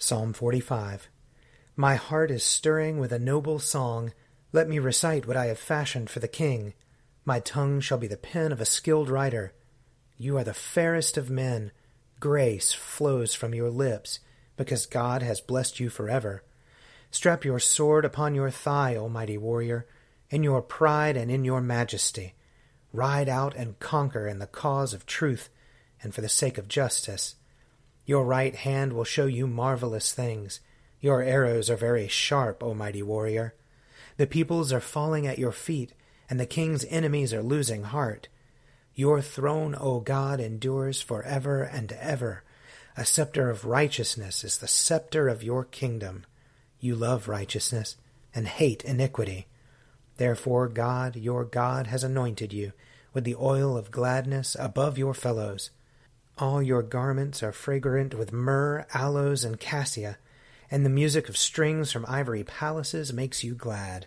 Psalm 45 My heart is stirring with a noble song. Let me recite what I have fashioned for the king. My tongue shall be the pen of a skilled writer. You are the fairest of men. Grace flows from your lips, because God has blessed you forever. Strap your sword upon your thigh, O mighty warrior, in your pride and in your majesty. Ride out and conquer in the cause of truth and for the sake of justice. Your right hand will show you marvelous things. Your arrows are very sharp, O mighty warrior. The peoples are falling at your feet, and the king's enemies are losing heart. Your throne, O God, endures for ever and ever. A scepter of righteousness is the scepter of your kingdom. You love righteousness and hate iniquity. Therefore God, your God, has anointed you with the oil of gladness above your fellows. All your garments are fragrant with myrrh, aloes, and cassia, and the music of strings from ivory palaces makes you glad.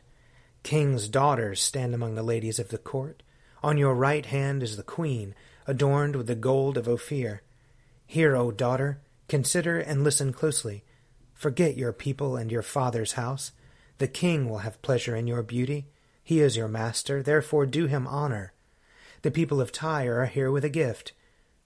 King's daughters stand among the ladies of the court. On your right hand is the queen, adorned with the gold of Ophir. Hear, O daughter, consider and listen closely. Forget your people and your father's house. The king will have pleasure in your beauty. He is your master, therefore do him honor. The people of Tyre are here with a gift.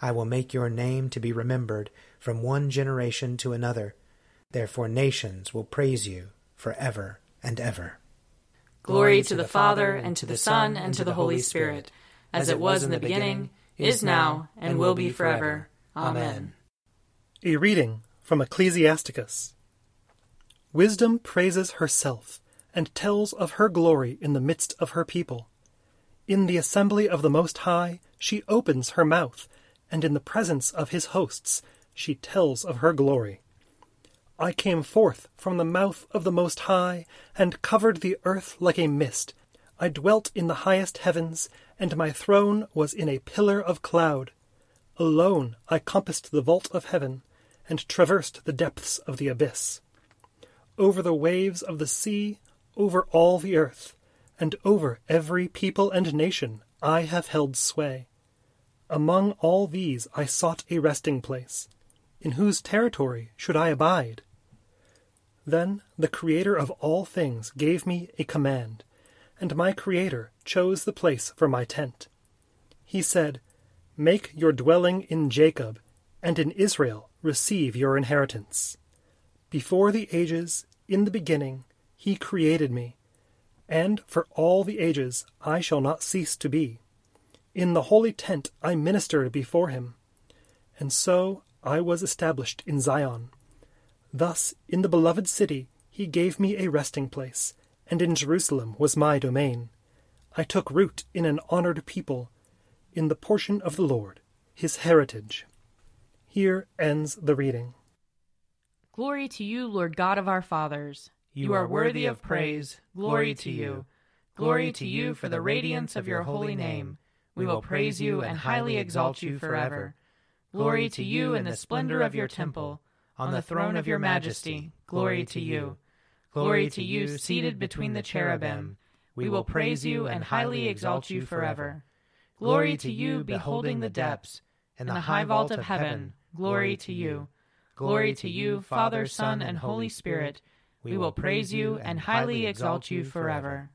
I will make your name to be remembered from one generation to another. Therefore nations will praise you for ever and ever. Glory to the Father, and to the Son, and to the Holy Spirit, as it was in the beginning, is now, and will be forever. Amen. A reading from Ecclesiasticus. Wisdom praises herself, and tells of her glory in the midst of her people. In the assembly of the Most High she opens her mouth, and in the presence of his hosts she tells of her glory. I came forth from the mouth of the Most High, and covered the earth like a mist. I dwelt in the highest heavens, and my throne was in a pillar of cloud. Alone I compassed the vault of heaven, and traversed the depths of the abyss. Over the waves of the sea, over all the earth, and over every people and nation I have held sway. Among all these I sought a resting place in whose territory should I abide? Then the Creator of all things gave me a command, and my Creator chose the place for my tent. He said, Make your dwelling in Jacob, and in Israel receive your inheritance. Before the ages, in the beginning, he created me, and for all the ages I shall not cease to be. In the holy tent I ministered before him, and so I was established in Zion. Thus, in the beloved city, he gave me a resting place, and in Jerusalem was my domain. I took root in an honored people, in the portion of the Lord, his heritage. Here ends the reading. Glory to you, Lord God of our fathers. You are worthy of praise. Glory to you. Glory to you for the radiance of your holy name. We will praise you and highly exalt you forever. Glory to you in the splendor of your temple. On the throne of your majesty, glory to you. Glory to you, seated between the cherubim. We will praise you and highly exalt you forever. Glory to you, beholding the depths, and the high vault of heaven. Glory to you. Glory to you, Father, Son, and Holy Spirit. We will praise you and highly exalt you forever.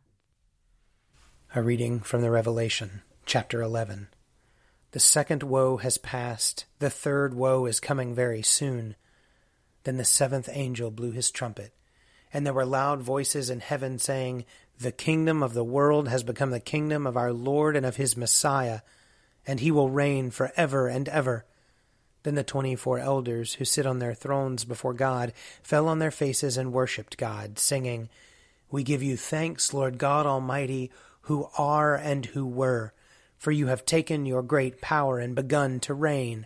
A reading from the Revelation, chapter 11. The second woe has passed, the third woe is coming very soon. Then the seventh angel blew his trumpet and there were loud voices in heaven saying, The kingdom of the world has become the kingdom of our Lord and of his Messiah, and he will reign for ever and ever. Then the twenty four elders who sit on their thrones before God fell on their faces and worshipped God, singing, We give you thanks, Lord God Almighty, who are and who were, for you have taken your great power and begun to reign.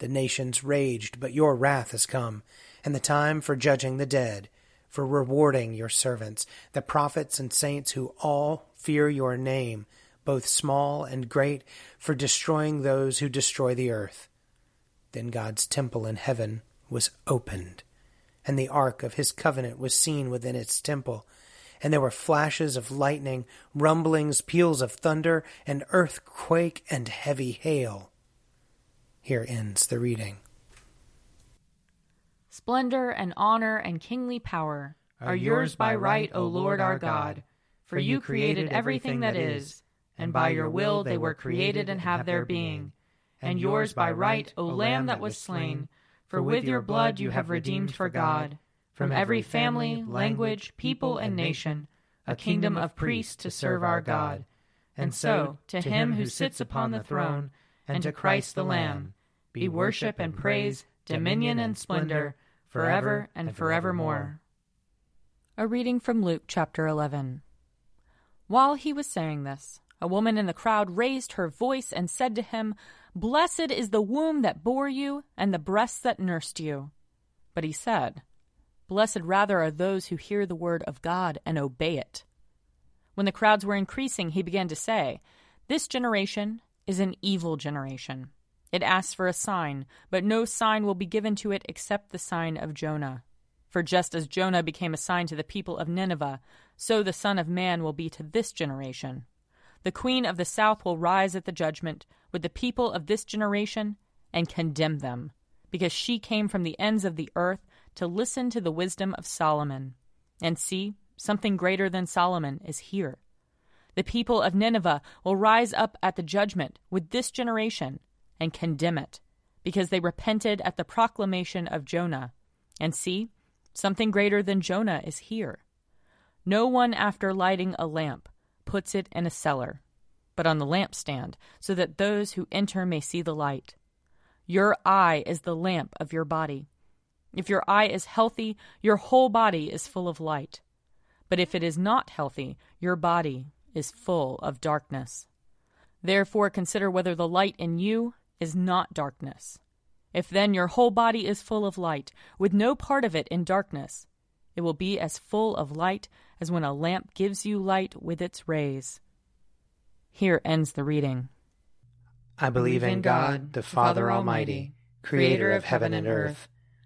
The nations raged, but your wrath has come, and the time for judging the dead for rewarding your servants, the prophets and saints who all fear your name, both small and great, for destroying those who destroy the earth. Then God's temple in heaven was opened, and the ark of his covenant was seen within its temple. And there were flashes of lightning, rumblings, peals of thunder, and earthquake, and heavy hail. Here ends the reading. Splendor and honor and kingly power are yours by right, O Lord our God. For you created everything that is, and by your will they were created and have their being. And yours by right, O Lamb that was slain, for with your blood you have redeemed for God, from every family, language, people, and nation, a kingdom of priests to serve our God. And so, to him who sits upon the throne, and to Christ the Lamb, be worship and praise, dominion and splendor, forever and forevermore. A reading from Luke chapter 11. While he was saying this, a woman in the crowd raised her voice and said to him, Blessed is the womb that bore you and the breasts that nursed you. But he said, Blessed rather are those who hear the word of God and obey it. When the crowds were increasing, he began to say, This generation is an evil generation. It asks for a sign, but no sign will be given to it except the sign of Jonah. For just as Jonah became a sign to the people of Nineveh, so the Son of Man will be to this generation. The Queen of the South will rise at the judgment with the people of this generation and condemn them, because she came from the ends of the earth to listen to the wisdom of Solomon. And see, something greater than Solomon is here. The people of Nineveh will rise up at the judgment with this generation and condemn it, because they repented at the proclamation of Jonah. And see, something greater than Jonah is here. No one, after lighting a lamp, puts it in a cellar, but on the lampstand, so that those who enter may see the light. Your eye is the lamp of your body. If your eye is healthy, your whole body is full of light. But if it is not healthy, your body is full of darkness. Therefore, consider whether the light in you is not darkness. If then your whole body is full of light, with no part of it in darkness, it will be as full of light as when a lamp gives you light with its rays. Here ends the reading. I believe in God, the Father Almighty, creator of heaven and earth.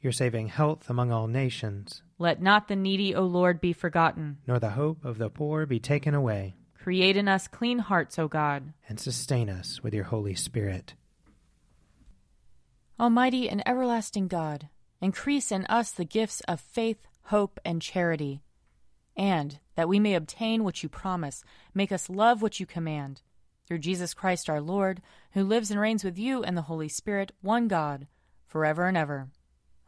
Your saving health among all nations. Let not the needy, O Lord, be forgotten. Nor the hope of the poor be taken away. Create in us clean hearts, O God. And sustain us with your Holy Spirit. Almighty and everlasting God, increase in us the gifts of faith, hope, and charity, and that we may obtain what you promise, make us love what you command. Through Jesus Christ our Lord, who lives and reigns with you and the Holy Spirit, one God, forever and ever.